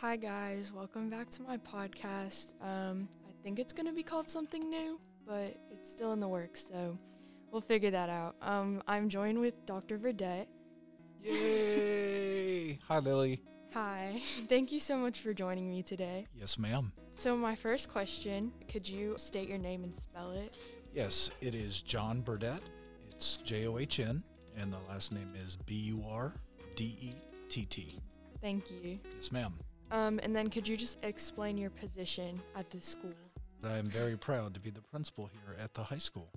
Hi, guys. Welcome back to my podcast. Um, I think it's going to be called something new, but it's still in the works, so we'll figure that out. Um, I'm joined with Dr. Burdett. Yay! Hi, Lily. Hi. Thank you so much for joining me today. Yes, ma'am. So, my first question could you state your name and spell it? Yes, it is John Burdett. It's J O H N, and the last name is B U R D E T T. Thank you. Yes, ma'am. Um, and then could you just explain your position at the school? I am very proud to be the principal here at the high school.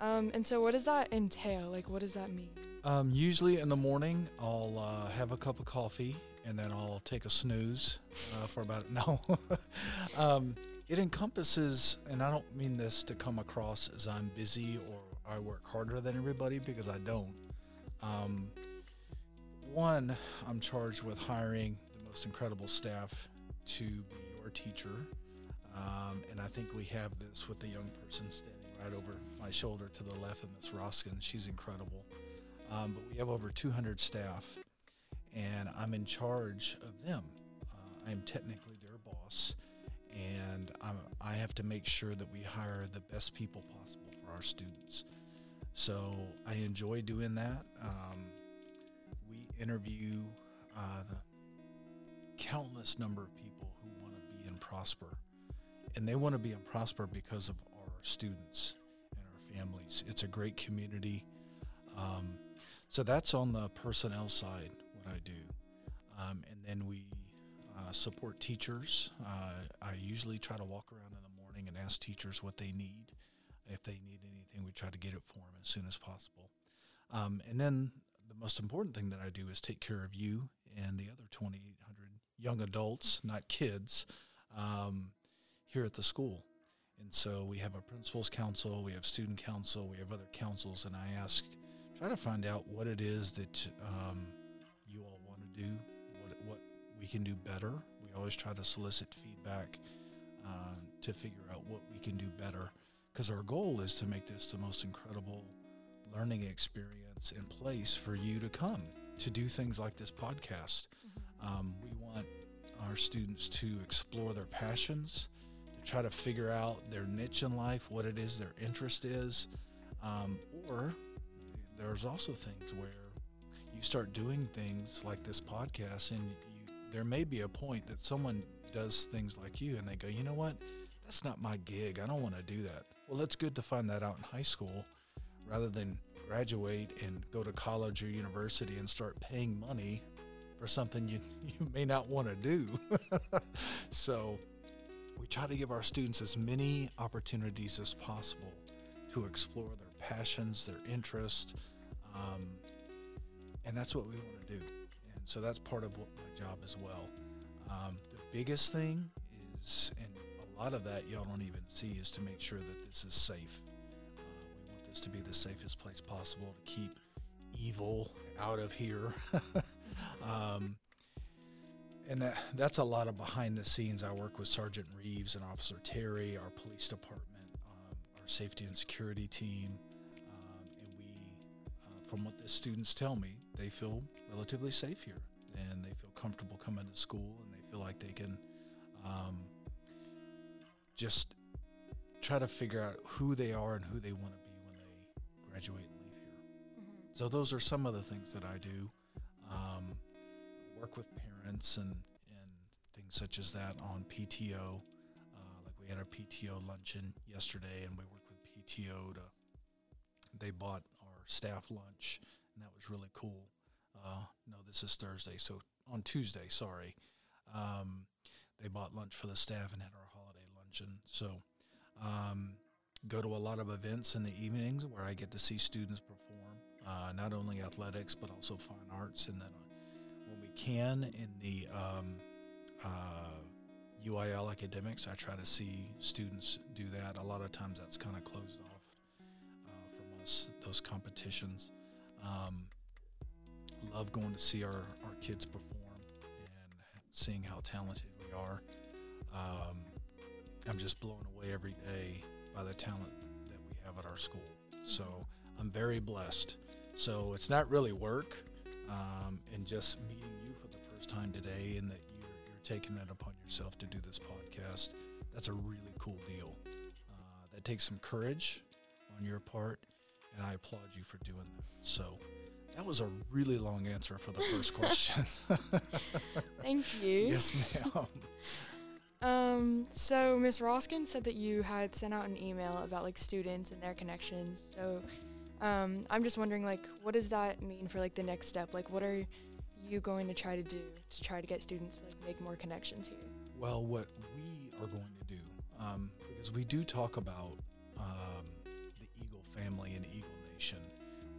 Um, and so, what does that entail? Like, what does that mean? Um, usually in the morning, I'll uh, have a cup of coffee and then I'll take a snooze uh, for about no. um, it encompasses, and I don't mean this to come across as I'm busy or I work harder than everybody because I don't. Um, one, I'm charged with hiring most incredible staff to be your teacher. Um, and I think we have this with the young person standing right over my shoulder to the left of Miss Roskin. She's incredible. Um, but we have over 200 staff, and I'm in charge of them. Uh, I am technically their boss, and I'm, I have to make sure that we hire the best people possible for our students. So I enjoy doing that. Um, we interview uh, the countless number of people who want to be and prosper, and they want to be and prosper because of our students and our families. It's a great community. Um, so that's on the personnel side, what I do. Um, and then we uh, support teachers. Uh, I usually try to walk around in the morning and ask teachers what they need. If they need anything, we try to get it for them as soon as possible. Um, and then the most important thing that I do is take care of you and the other 2,800 young adults, not kids, um, here at the school. And so we have a principals council, we have student council, we have other councils, and I ask try to find out what it is that um, you all want to do, what what we can do better. We always try to solicit feedback uh, to figure out what we can do better, because our goal is to make this the most incredible learning experience and place for you to come to do things like this podcast. Um, we want our students to explore their passions, to try to figure out their niche in life, what it is their interest is, um, or there's also things where you start doing things like this podcast and you, there may be a point that someone does things like you and they go you know what? That's not my gig. I don't want to do that. Well it's good to find that out in high school rather than graduate and go to college or university and start paying money something you, you may not want to do so we try to give our students as many opportunities as possible to explore their passions, their interests, um, and that's what we want to do. And so that's part of what my job as well. Um, the biggest thing is, and a lot of that y'all don't even see, is to make sure that this is safe. Uh, we want this to be the safest place possible to keep evil out of here. um, and that, that's a lot of behind the scenes. I work with Sergeant Reeves and Officer Terry, our police department our safety and security team, um, and we, uh, from what the students tell me, they feel relatively safe here, and they feel comfortable coming to school, and they feel like they can um, just try to figure out who they are and who they want to be when they graduate and leave here. Mm-hmm. So those are some of the things that I do. Um, work with parents and and things such as that on PTO. Uh, like we had our PTO luncheon yesterday, and we worked with PTO to. They bought our staff lunch, and that was really cool. Uh, no, this is Thursday, so on Tuesday, sorry, um, they bought lunch for the staff and had our holiday luncheon. So, um, go to a lot of events in the evenings where I get to see students perform, uh, not only athletics but also fine arts, and then can in the um, uh, UIL academics. I try to see students do that. A lot of times that's kind of closed off uh, from us, those competitions. Um, love going to see our, our kids perform and seeing how talented we are. Um, I'm just blown away every day by the talent that we have at our school. So I'm very blessed. So it's not really work, um, and just meeting you for the first time today, and that you're, you're taking it upon yourself to do this podcast. That's a really cool deal. Uh, that takes some courage on your part, and I applaud you for doing that. So, that was a really long answer for the first question. Thank you. yes, ma'am. Um, so Miss Roskin said that you had sent out an email about like students and their connections. So, um, I'm just wondering, like, what does that mean for like the next step? Like, what are you going to try to do to try to get students to like make more connections here? Well, what we are going to do, um, because we do talk about um, the Eagle family and Eagle Nation.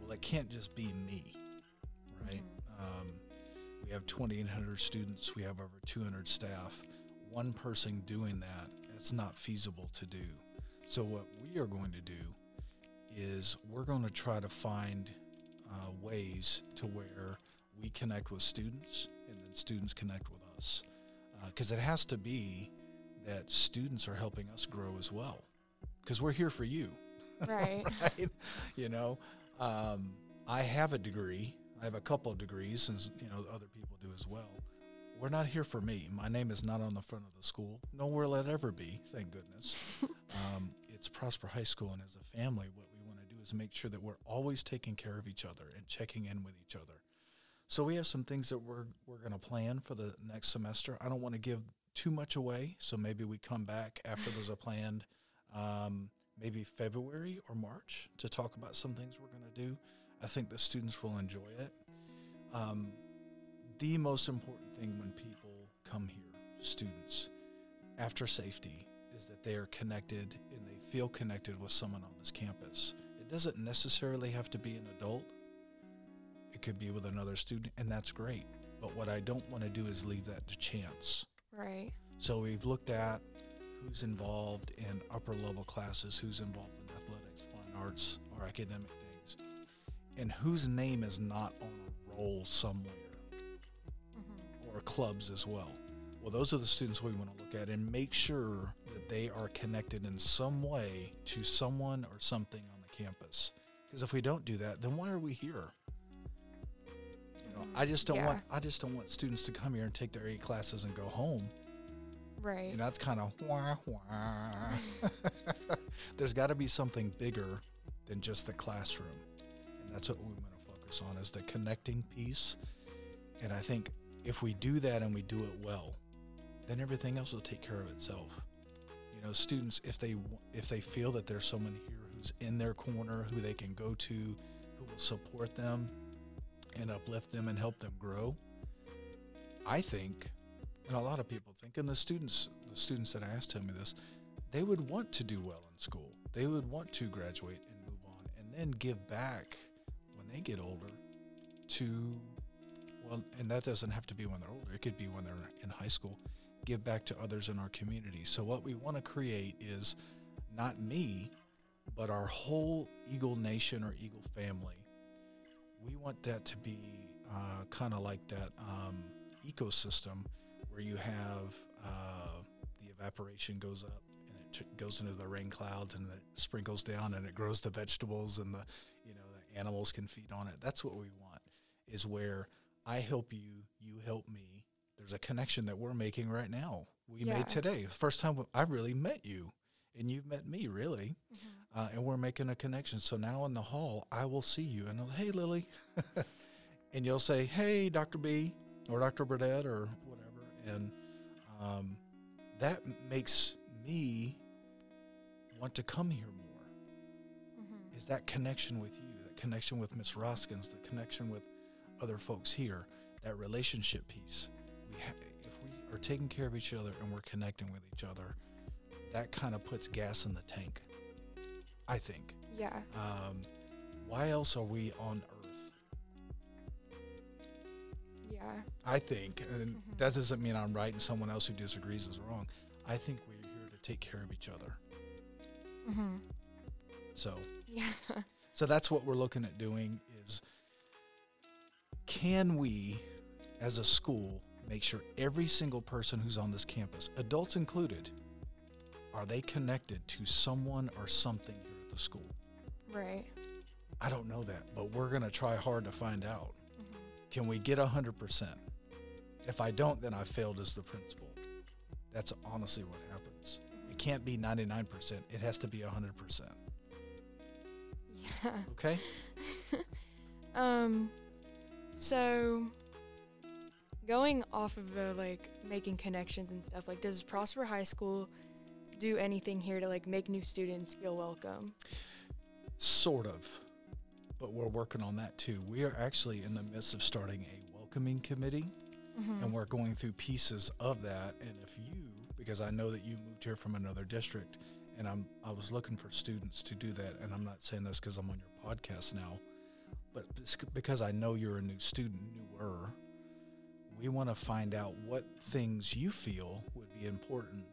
Well, it can't just be me, right? Um, we have 2,800 students. We have over 200 staff. One person doing that, it's not feasible to do. So what we are going to do is we're going to try to find uh, ways to where we connect with students and then students connect with us. Because it has to be that students are helping us grow as well. Because we're here for you. Right. right? You know? Um, i have a degree. I have a couple of degrees and you know other people do as well. We're not here for me. My name is not on the front of the school. Nowhere will it ever be thank goodness. Um, it's prosper high school and as a family what is make sure that we're always taking care of each other and checking in with each other so we have some things that we're we're going to plan for the next semester. I don't want to give too much away, so maybe we come back after there's a planned, um, maybe February or March to talk about some things we're going to do. I think the students will enjoy it. Um, the most important thing when people come here, students, after safety, is that they are connected and they feel connected with someone on this campus. It doesn't necessarily have to be an adult it could be with another student, and that's great. But what I don't want to do is leave that to chance. Right. So we've looked at who's involved in upper level classes, who's involved in athletics, fine arts, or academic things, and whose name is not on a roll somewhere, Mm-hmm. or clubs as well. Well, those are the students we want to look at and make sure that they are connected in some way to someone or something campus. Because if we don't do that, then why are we here? You know, I just don't Yeah. want I just don't want students to come here and take their eight classes and go home. Right. You know, that's kind of wah wah. There's got to be something bigger than just the classroom, and that's what we want to focus on is the connecting piece. And I think if we do that and we do it well, then everything else will take care of itself. You know, students if they if they feel that there's someone here who's in their corner who they can go to, who will support them and uplift them and help them grow, I think and a lot of people think, and the students, the students that I asked tell me this, they would want to do well in school. They would want to graduate and move on, and then give back when they get older to, well, and that doesn't have to be when they're older. It could be when they're in high school. Give back to others in our community. So what we want to create is not me, but our whole Eagle Nation or Eagle family. We want that to be uh, kind of like that um, ecosystem where you have uh, the evaporation goes up and it ch- goes into the rain clouds and it sprinkles down and it grows the vegetables and the you know the animals can feed on it. That's what we want. Is where I help you, you help me. There's a connection that we're making right now. We Yeah. made today. First time I've really met you, and you've met me really, Mm-hmm. uh, and we're making a connection. So now in the hall, I will see you and I'll, hey Lily, and you'll say, hey Dr. B or Dr. Burdett or whatever, and um, that makes me want to come here more. Mm-hmm. Is that connection with you, that connection with Miss Roskins, the connection with other folks here, that relationship piece. We ha- if we are taking care of each other and we're connecting with each other, that kind of puts gas in the tank. I think. Yeah. Um, why else are we on Earth? Yeah. I think, and Mhm. that doesn't mean I'm right and someone else who disagrees is wrong. I think we're here to take care of each other. Mm-hmm. So, Yeah. so that's what we're looking at doing is can we as a school make sure every single person who's on this campus, adults included, are they connected to someone or something here at the school? right. I don't know that, but we're going to try hard to find out. Mm-hmm. Can we get 100%? If I don't, then I failed as the principal. That's honestly what happens. It can't be 99%. It has to be 100%. Yeah. Okay? Um, so going off of the like making connections and stuff, like does Prosper High School do anything here to like make new students feel welcome? Sort of. But we're working on that too. We are actually in the midst of starting a welcoming committee Mm-hmm. and we're going through pieces of that. And if you, because I know that you moved here from another district, and I'm I was looking for students to do that, and I'm not saying this because I'm on your podcast now, but because I know you're a new student, newer. We want to find out what things you feel would be important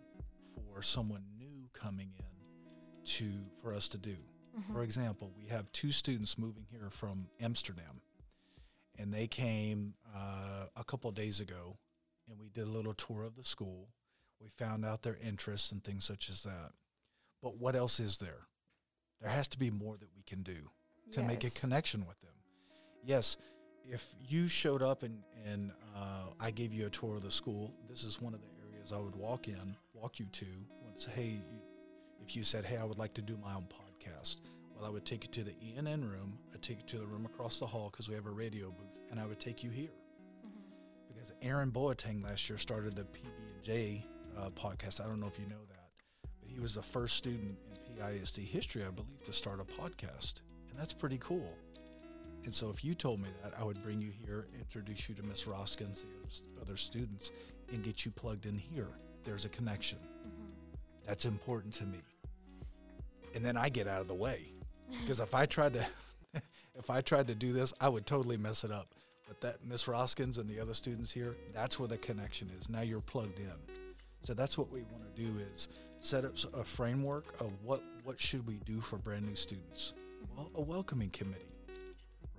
for someone new coming in to for us to do. Mm-hmm. For example, we have two students moving here from Amsterdam, and they came uh, a couple days ago, and we did a little tour of the school. We found out their interests and things such as that. But what else is there? There has to be more that we can do to make a connection with them. Yes, if you showed up and, and uh, I gave you a tour of the school, this is one of the areas I would walk in, walk you to. Once, hey, you, if you said, hey, I would like to do my own podcast, well, I would take you to the ENN room. I'd take you to the room across the hall because we have a radio booth, and I would take you here Mhm. because Aaron Boateng last year started the PB and J uh, podcast. I don't know if you know that, but he was the first student in PISD history, I believe, to start a podcast, and that's pretty cool. And so, if you told me that, I would bring you here, introduce you to Miss Roskins, the other students, and get you plugged in here. There's a connection. Mhm. That's important to me. And then I get out of the way because if I tried to, if I tried to do this, I would totally mess it up. But that Miss Roskins and the other students here, that's where the connection is. Now you're plugged in. So that's what we want to do is set up a framework of what what should we do for brand new students. Well, a welcoming committee,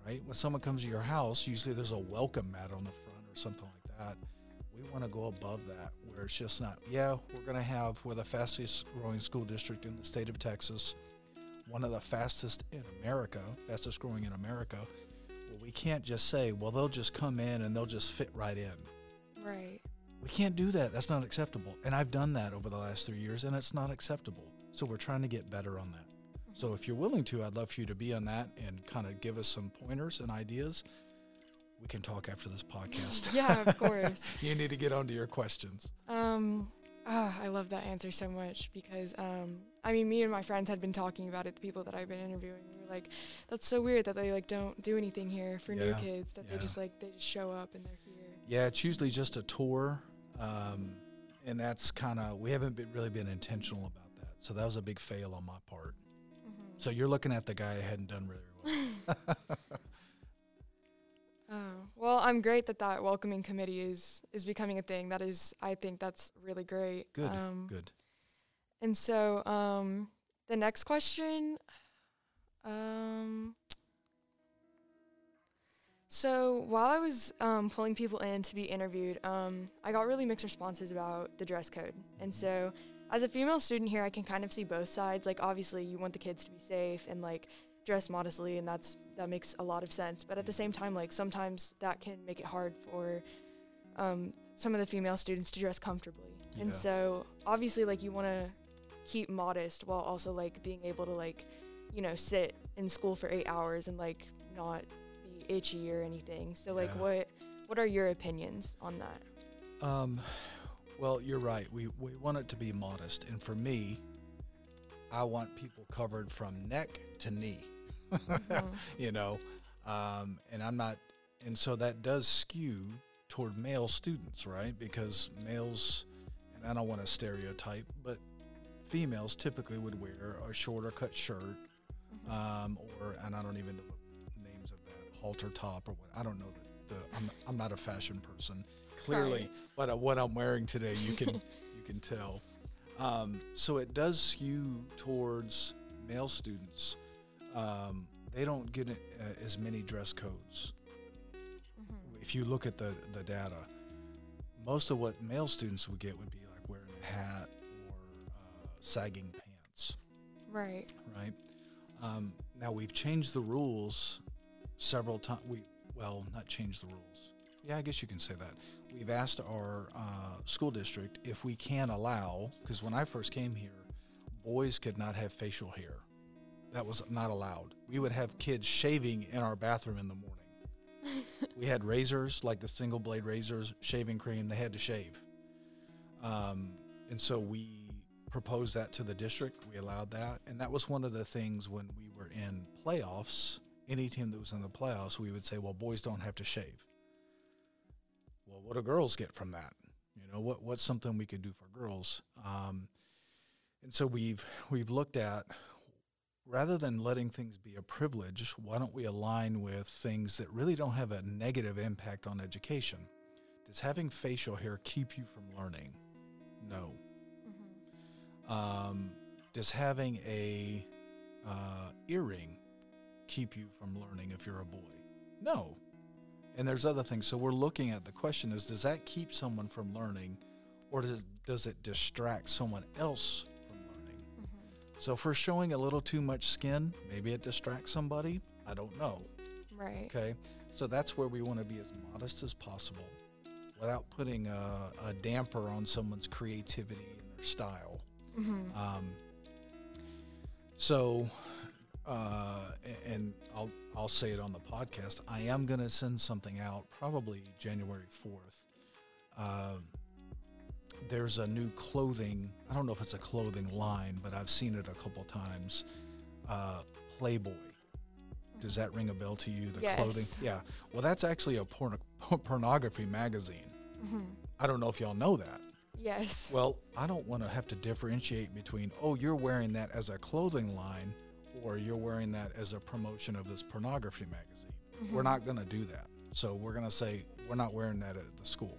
right? When someone comes to your house, usually there's a welcome mat on the front or something like that. Want to go above that, where it's just not, yeah, we're going to have, we're the fastest growing school district in the state of Texas, one of the fastest in America, fastest growing in America. Well, we can't just say, well, they'll just come in and they'll just fit right in. Right. We can't do that. That's not acceptable. And I've done that over the last three years, and it's not acceptable. So we're trying to get better on that. So if you're willing to, I'd love for you to be on that and kind of give us some pointers and ideas. We can talk after this podcast. yeah, of course. you need to get onto your questions. Um, ah, I love that answer so much because, um, I mean, me and my friends had been talking about it. The people that I've been interviewing, we were like, "That's so weird that they like don't do anything here for new kids. That yeah. they just like they just show up and they're here." Yeah, it's usually just a tour, um, and that's kind of we haven't been, really been intentional about that. So that was a big fail on my part. Mhm. So you're looking at the guy who hadn't done really well. Well, I'm great that that welcoming committee is is becoming a thing. That is, I think that's really great. Good, Um, good. And so, um, the next question, um, so while I was um, pulling people in to be interviewed, um, I got really mixed responses about the dress code. And so, as a female student here, I can kind of see both sides. Like, obviously, you want the kids to be safe and like dress modestly, and that's that makes a lot of sense. But at the same time, like sometimes that can make it hard for um, some of the female students to dress comfortably. And so, obviously, like you want to keep modest while also like being able to like you know sit in school for eight hours and like not be itchy or anything so like Yeah. what what are your opinions on that Um, well, you're right. We we want it to be modest, and for me, I want people covered from neck to knee. Mhm. you know, um, and I'm not, and so that does skew toward male students, right? Because males, and I don't want to stereotype, but females typically would wear a shorter cut shirt, Mhm. um, or and I don't even know the names of that halter top or what. I don't know the. the I'm I'm not a fashion person, clearly, but uh, what I'm wearing today, you can you can tell. Um, so it does skew towards male students. Um, they don't get uh, as many dress codes. Mhm. If you look at the the data, most of what male students would get would be like wearing a hat or uh, sagging pants right right? Um, now we've changed the rules several times. We well, not changed the rules. Yeah, I guess you can say that. we've asked our uh, school district if we can allow, because when I first came here, boys could not have facial hair. That was not allowed. We would have kids shaving in our bathroom in the morning. we had razors, like the single blade razors, shaving cream, they had to shave. Um, and so we proposed that to the district. We allowed that. And that was one of the things when we were in playoffs, any team that was in the playoffs, we would say, well, boys don't have to shave. Well, what do girls get from that? You know, what, what's something we could do for girls? Um, and so we've we've looked at rather than letting things be a privilege, why don't we align with things that really don't have a negative impact on education? Does having facial hair keep you from learning? No. Mm-hmm. Um, does having a uh, earring keep you from learning if you're a boy? No. And there's other things. So we're looking at the question is does that keep someone from learning or does, does it distract someone else. So if we're showing a little too much skin, maybe it distracts somebody. I don't know. Right. Okay. So that's where we want to be as modest as possible without putting a, a damper on someone's creativity and their style. Mm-hmm. Um, so, uh, and I'll I'll say it on the podcast. I am going to send something out probably January fourth. Um, there's a new clothing. I don't know if it's a clothing line, but I've seen it a couple times. Uh, Playboy. Does that ring a bell to you? The clothing. Yes. Yeah. Well, that's actually a porno- pornography magazine. Mm-hmm. I don't know if y'all know that. Yes. Well, I don't want to have to differentiate between, oh, you're wearing that as a clothing line or you're wearing that as a promotion of this pornography magazine. We're Mhm. not going to do that. So we're going to say, we're not wearing that at the school.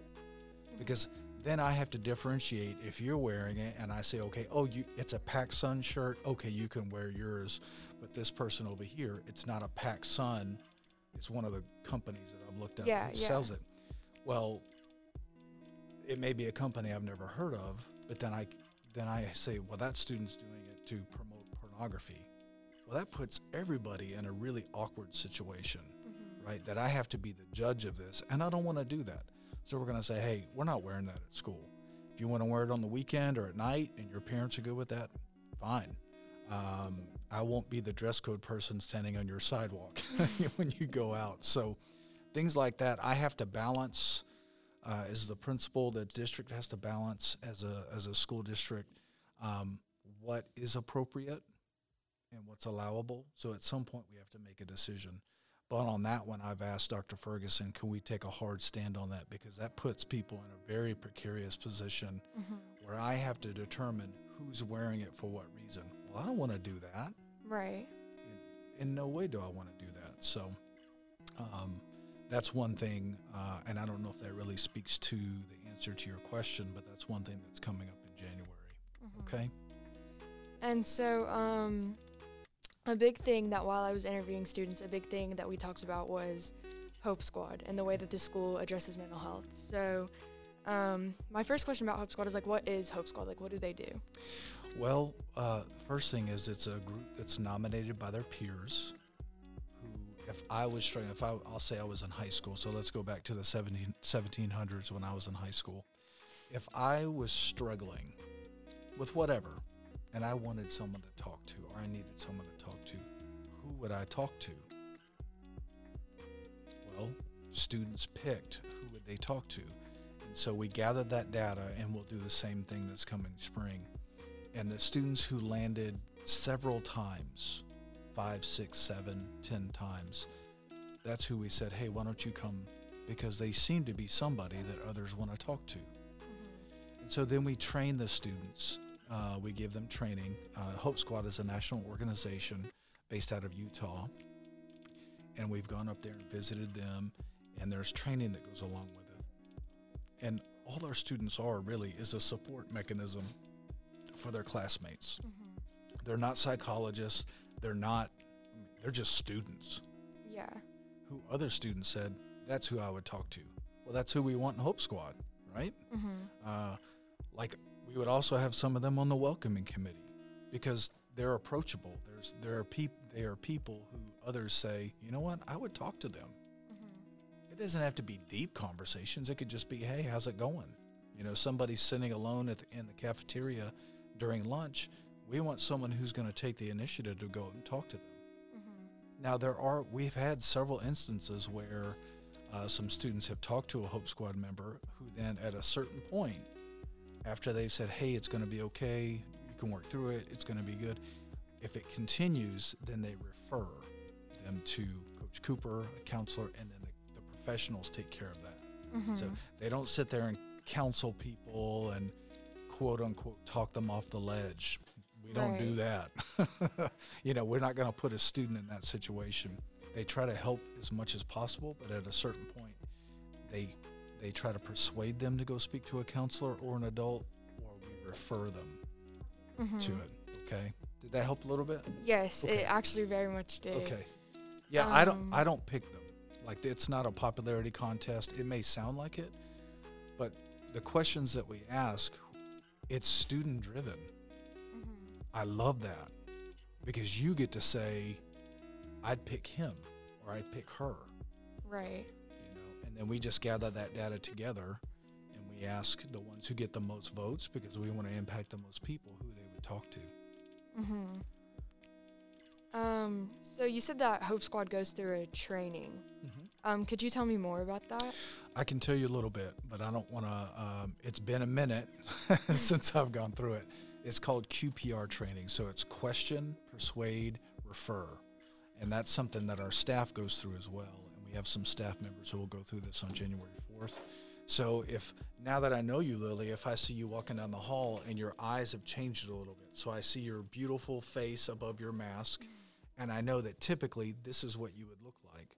Because then I have to differentiate if you're wearing it and I say, okay, oh, you, it's a PacSun shirt. Okay, you can wear yours. But this person over here, it's not a PacSun. It's one of the companies that I've looked at Yeah, sells it. Well, it may be a company I've never heard of, but then I then I say, well, that student's doing it to promote pornography. Well, that puts everybody in a really awkward situation, Mhm. right? That I have to be the judge of this, and I don't want to do that. So we're going to say, hey, we're not wearing that at school. If you want to wear it on the weekend or at night, and your parents are good with that, fine. Um, I won't be the dress code person standing on your sidewalk when you go out. So things like that, I have to balance uh, as the principal. The district has to balance as a as a school district um, what is appropriate and what's allowable. So at some point we have to make a decision. But on that one, I've asked Dr. Ferguson, can we take a hard stand on that because that puts people in a very precarious position Mhm. where I have to determine who's wearing it for what reason. Well, I don't want to do that. Right. In, in no way do I want to do that. So um, that's one thing, uh, and I don't know if that really speaks to the answer to your question, but that's one thing that's coming up in January. Mhm. Okay. And so, um, a big thing that while I was interviewing students, a big thing that we talked about was Hope Squad and the way that the school addresses mental health. So, um, my first question about Hope Squad is like, what is Hope Squad? Like, what do they do? Well, uh, first thing is it's a group that's nominated by their peers. Who, if I was trying, if I, I'll say I was in high school, so let's go back to the 17, 1700s when I was in high school. If I was struggling with whatever, and I wanted someone to talk to, or I needed someone to talk to, who would I talk to? Well, students picked who would they talk to. And so we gathered that data and we'll do the same thing this coming spring. And the students who landed several times, five, six, seven, ten times, that's who we said, hey, why don't you come? Because they seem to be somebody that others want to talk to. Mm-hmm. And so then we train the students. Uh, we give them training. Uh, Hope Squad is a national organization based out of Utah. And we've gone up there and visited them, and there's training that goes along with it. And all our students are really is a support mechanism for their classmates. Mhm. They're not psychologists. They're not, they're just students Yeah. who other students said, that's who I would talk to. Well, that's who we want in Hope Squad, right? Mm-hmm. Uh, like we would also have some of them on the welcoming committee because they're approachable. There's there are people they are people who others say, you know what, I would talk to them. Mm-hmm. It doesn't have to be deep conversations. It could just be, hey, how's it going? You know, somebody's sitting alone at the, in the cafeteria during lunch. We want someone who's going to take the initiative to go and talk to them. Mm-hmm. Now, there are, we've had several instances where uh, some students have talked to a Hope Squad member who then, at a certain point, after they've said, hey, it's going to be okay, you can work through it, it's going to be good, if it continues, then they refer them to Coach Cooper, a counselor, and then the, the professionals take care of that. Mm-hmm. So they don't sit there and counsel people and quote unquote talk them off the ledge. We don't do that. you know, we're not going to put a student in that situation. They try to help as much as possible, but at a certain point, they they try to persuade them to go speak to a counselor or an adult, or we refer them mm-hmm. to it. Okay, did that help a little bit? Yes, Okay. it actually very much did. Okay. Yeah, I don't Um, I don't pick them. Like it's not a popularity contest. It may sound like it, but the questions that we ask, it's student driven. Mm-hmm. I love that because you get to say, I'd pick him or I'd pick her, Right. You know, and then we just gather that data together and we ask the ones who get the most votes because we want to impact the most people who they would talk to. Mm-hmm. Um. So you said that Hope Squad goes through a training. Um. Could you tell me more about that? I can tell you a little bit, but I don't want to. Um, it's been a minute since I've gone through it. It's called QPR training. So it's question, persuade, refer. And that's something that our staff goes through as well. Have some staff members who will go through this on January 4th. So if now that I know you, Lily, if I see you walking down the hall and your eyes have changed a little bit, so I see your beautiful face above your mask, and I know that typically this is what you would look like.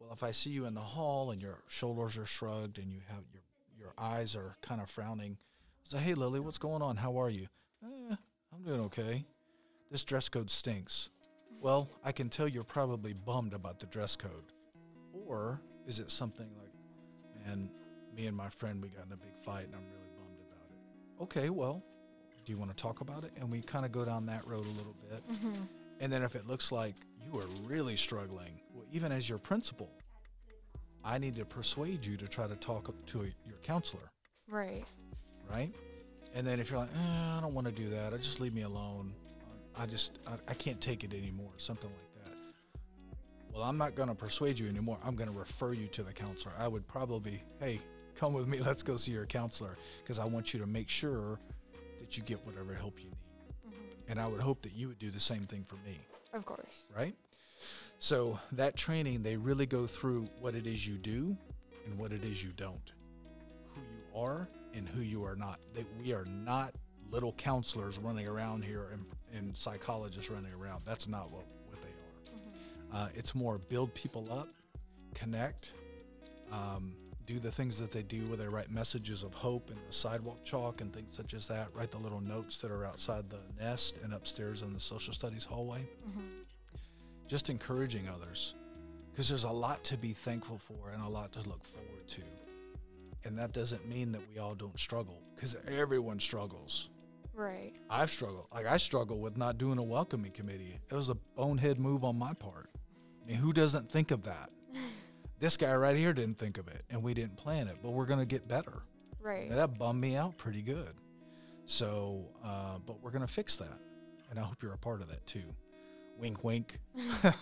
Well, if I see you in the hall and your shoulders are shrugged and you have your your eyes are kind of frowning, say, "Hey, Lily, what's going on? How are you?" Eh, I'm doing okay. This dress code stinks. Well, I can tell you're probably bummed about the dress code. Or is it something like, man, me and my friend, we got in a big fight and I'm really bummed about it? Okay, well, do you want to talk about it? And we kind of go down that road a little bit. Mm-hmm. And then if it looks like you are really struggling, well, even as your principal, I need to persuade you to try to talk to a, your counselor, Right. right? And then if you're like, eh, I don't want to do that, I just leave me alone. I just, I, I can't take it anymore, something like that. Well, I'm not going to persuade you anymore. I'm going to refer you to the counselor. I would probably, hey, come with me. Let's go see your counselor because I want you to make sure that you get whatever help you need. Mm-hmm. And I would hope that you would do the same thing for me Of course. right? So that training, they really go through what it is you do and what it is you don't, who you are and who you are not. That we are not little counselors running around here and, and psychologists running around. That's not what, Uh, it's more build people up, connect, um, do the things that they do where they write messages of hope in the sidewalk chalk and things such as that. Write the little notes that are outside the nest and upstairs in the social studies hallway Mm-hmm. just encouraging others because there's a lot to be thankful for and a lot to look forward to. And that doesn't mean that we all don't struggle because everyone struggles. Right. I've struggled. Like I struggle with not doing a welcoming committee. It was a bonehead move on my part. I mean, who doesn't think of that? this guy right here didn't think of it and we didn't plan it, but we're going to get better. Right. And that bummed me out pretty good. So, uh, but we're going to fix that. And I hope you're a part of that too. Wink, wink.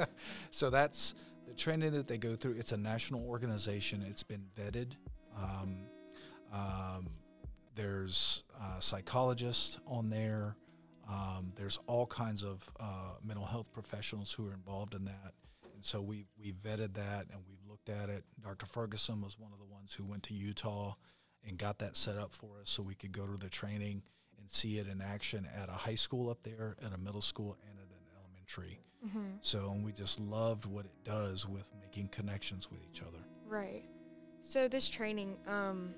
so that's the training that they go through. It's a national organization, it's been vetted. Um, um, there's uh, psychologists on there. Um, there's all kinds of uh, mental health professionals who are involved in that. And so we, we vetted that and we've looked at it. Dr. Ferguson was one of the ones who went to Utah and got that set up for us so we could go to the training and see it in action at a high school up there, at a middle school, and at an elementary. Mm-hmm. So and we just loved what it does with making connections with each other. Right. So this training, um,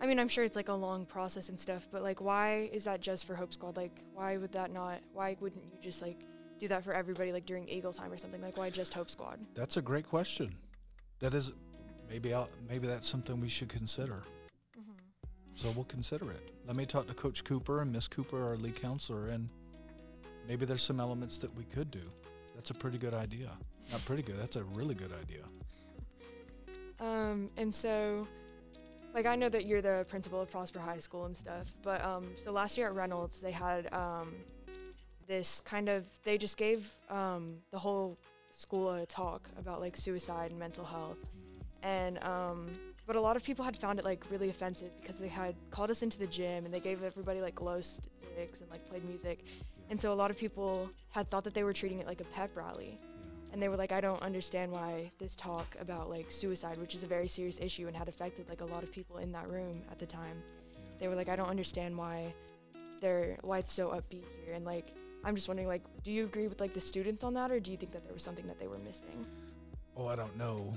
I mean, I'm sure it's like a long process and stuff, but like, why is that just for Hope Squad? Like, why would that not? Why wouldn't you just like do that for everybody, like during Eagle Time or something? Like, why just Hope Squad? That's a great question. That is maybe I'll, maybe that's something we should consider. Mm-hmm. So we'll consider it. Let me talk to Coach Cooper and Miss Cooper, our lead counselor, and maybe there's some elements that we could do. That's a pretty good idea. Not pretty good. That's a really good idea. Um, and so, like, I know that you're the principal of Prosper High School and stuff, but um, so last year at Reynolds, they had um, this kind of, they just gave um, the whole school a talk about like suicide and mental health. And, um, but a lot of people had found it like really offensive because they had called us into the gym and they gave everybody like glow sticks and like played music. And so a lot of people had thought that they were treating it like a pep rally. And they were like i don't understand why this talk about like suicide which is a very serious issue and had affected like a lot of people in that room at the time Yeah. they were like i don't understand why they're why it's so upbeat here and like i'm just wondering like do you agree with like the students on that or do you think that there was something that they were missing Oh, I don't know.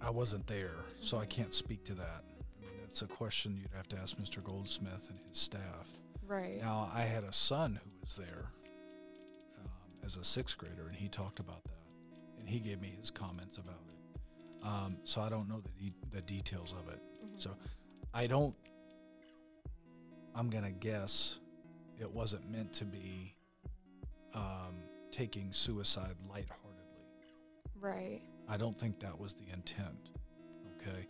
I wasn't there, so I can't speak to that. I mean, that's a question you'd have to ask Mr. Goldsmith and his staff. right Now, I had a son who was there um, as a sixth grader, and he talked about that, and he gave me his comments about it. Um, so I don't know the, de- the details of it. Mhm. So I don't. I'm gonna guess it wasn't meant to be um, taking suicide lightheartedly. right I don't think that was the intent. Okay.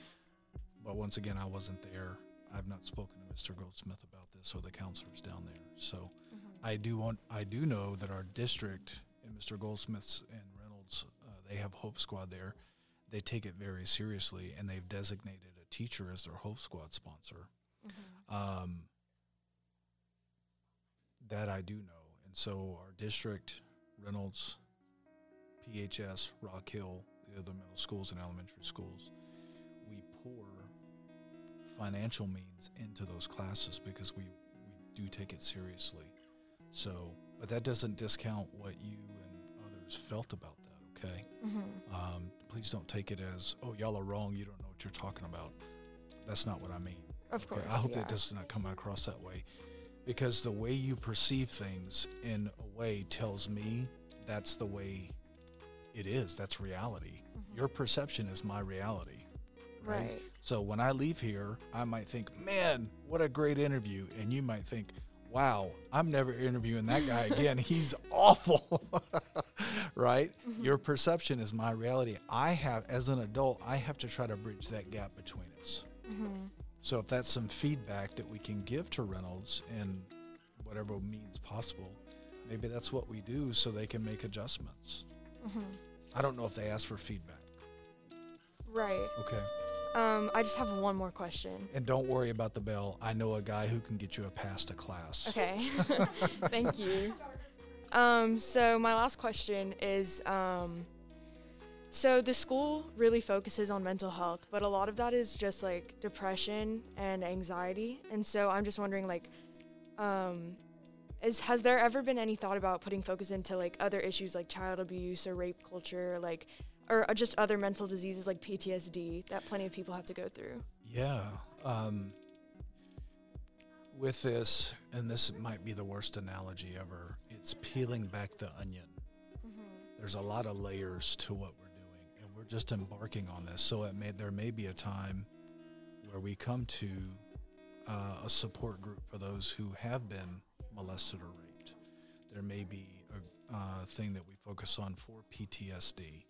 But once again, I wasn't there. I've not spoken to Mr. Goldsmith about this or the counselors down there. So Mhm. I do want, I do know that our district and Mr. Goldsmith's and they have Hope Squad there. They take it very seriously and they've designated a teacher as their Hope Squad sponsor. Mhm. Um, that I do know. And so our district, Reynolds, PHS, Rock Hill, the other middle schools and elementary schools, we pour financial means into those classes because we, we do take it seriously. So, but that doesn't discount what you and others felt about okay? Mhm. Um, please don't take it as, oh, y'all are wrong, you don't know what you're talking about. That's not what I mean. of course Okay, I hope yeah. that does not come across that way, because the way you perceive things in a way tells me that's the way it is. That's reality. Mhm. Your perception is my reality. Right? right So when I leave here, I might think, man, what a great interview. And you might think, wow, I'm never interviewing that guy again. He's awful. right? Mhm. Your perception is my reality. I have, as an adult, I have to try to bridge that gap between us. Mhm. So if that's some feedback that we can give to Reynolds in whatever means possible, maybe that's what we do so they can make adjustments. Mhm. I don't know if they ask for feedback. right Okay. Um i just have one more question And don't worry about the bell. I know a guy who can get you a pass to class. Okay. Thank you. Um, so my last question is um, so the school really focuses on mental health, but a lot of that is just like depression and anxiety. And so I'm just wondering like um, is has there ever been any thought about putting focus into like other issues like child abuse or rape culture like or uh, just other mental diseases like PTSD that plenty of people have to go through? Yeah. Um, with this, and this might be the worst analogy ever, it's peeling back the onion. There's a lot of layers to what we're doing, and we're just embarking on this. So it may there may be a time where we come to uh, a support group for those who have been molested or raped. There may be a uh, thing that we focus on for PTSD,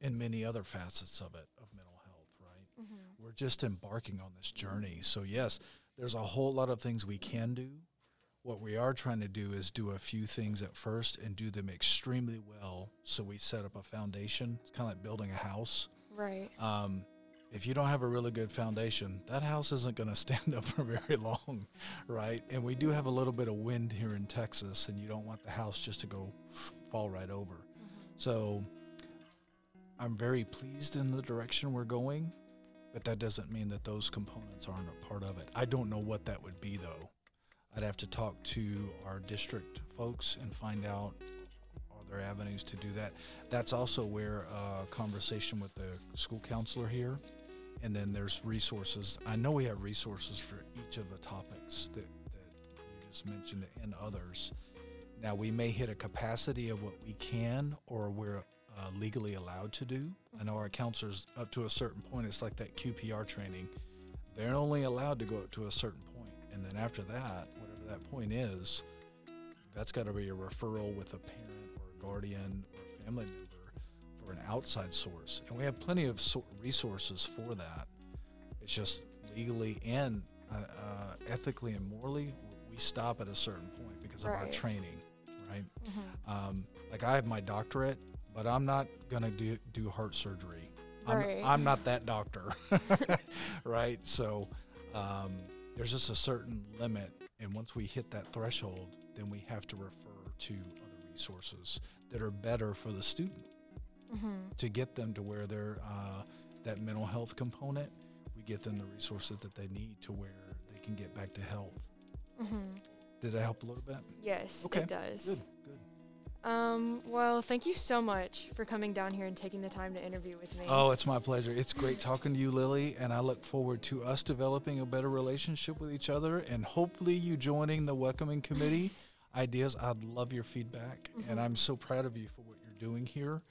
and many other facets of it of mental health. Right Mm-hmm. we're just embarking on this journey. So yes, there's a whole lot of things we can do. What we are trying to do is do a few things at first and do them extremely well. So we set up a foundation. It's kind of like building a house. Right. Um, if you don't have a really good foundation, that house isn't going to stand up for very long, right? And we do have a little bit of wind here in Texas, and you don't want the house just to go fall right over. So I'm very pleased in the direction we're going, but that doesn't mean that those components aren't a part of it. I don't know what that would be though. I'd have to talk to our district folks and find out are there avenues to do that. That's also where a conversation with the school counselor here, and then there's resources. I know we have resources for each of the topics that, that you just mentioned and others. Now we may hit a capacity of what we can or we're uh, legally allowed to do. I know our counselors up to a certain point. It's like that QPR training. They're only allowed to go up to a certain point, and then after that, whatever that point is, that's got to be a referral with a parent or a guardian or a family member for an outside source, and we have plenty of so- resources for that. It's just legally and uh, uh, ethically and morally, we stop at a certain point because of our training, right? Mhm. Um, like I have my doctorate, but I'm not gonna do do heart surgery. I'm, Right. I'm not that doctor, right? So um, there's just a certain limit, and once we hit that threshold, then we have to refer to other resources that are better for the student Mhm. to get them to where they're uh, that mental health component. We get them the resources that they need to where they can get back to health. Mhm. Did that help a little bit? Yes, Okay, it does. Good. Um, well, thank you so much for coming down here and taking the time to interview with me. Oh, it's my pleasure. It's great talking to you, Lily, and I look forward to us developing a better relationship with each other and hopefully you joining the welcoming committee ideas. I'd love your feedback, and Mhm. I'm so proud of you for what you're doing here.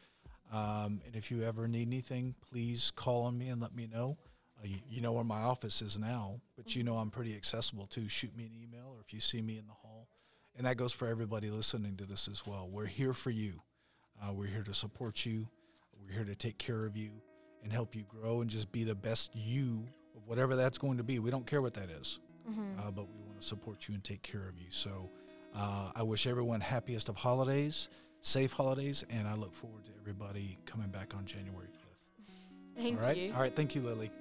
Um, and if you ever need anything, please call on me and let me know. Uh, you, you know where my office is now, but you know I'm pretty accessible too. Shoot me an email, or if you see me in the hall, and that goes for everybody listening to this as well. We're here for you. Uh, we're here to support you. We're here to take care of you and help you grow and just be the best you of whatever that's going to be. We don't care what that is, Mhm. uh, but we want to support you and take care of you. So uh, I wish everyone happiest of holidays, safe holidays, and I look forward to everybody coming back on January 5th. Thank All right. you. All right. Thank you, Lily.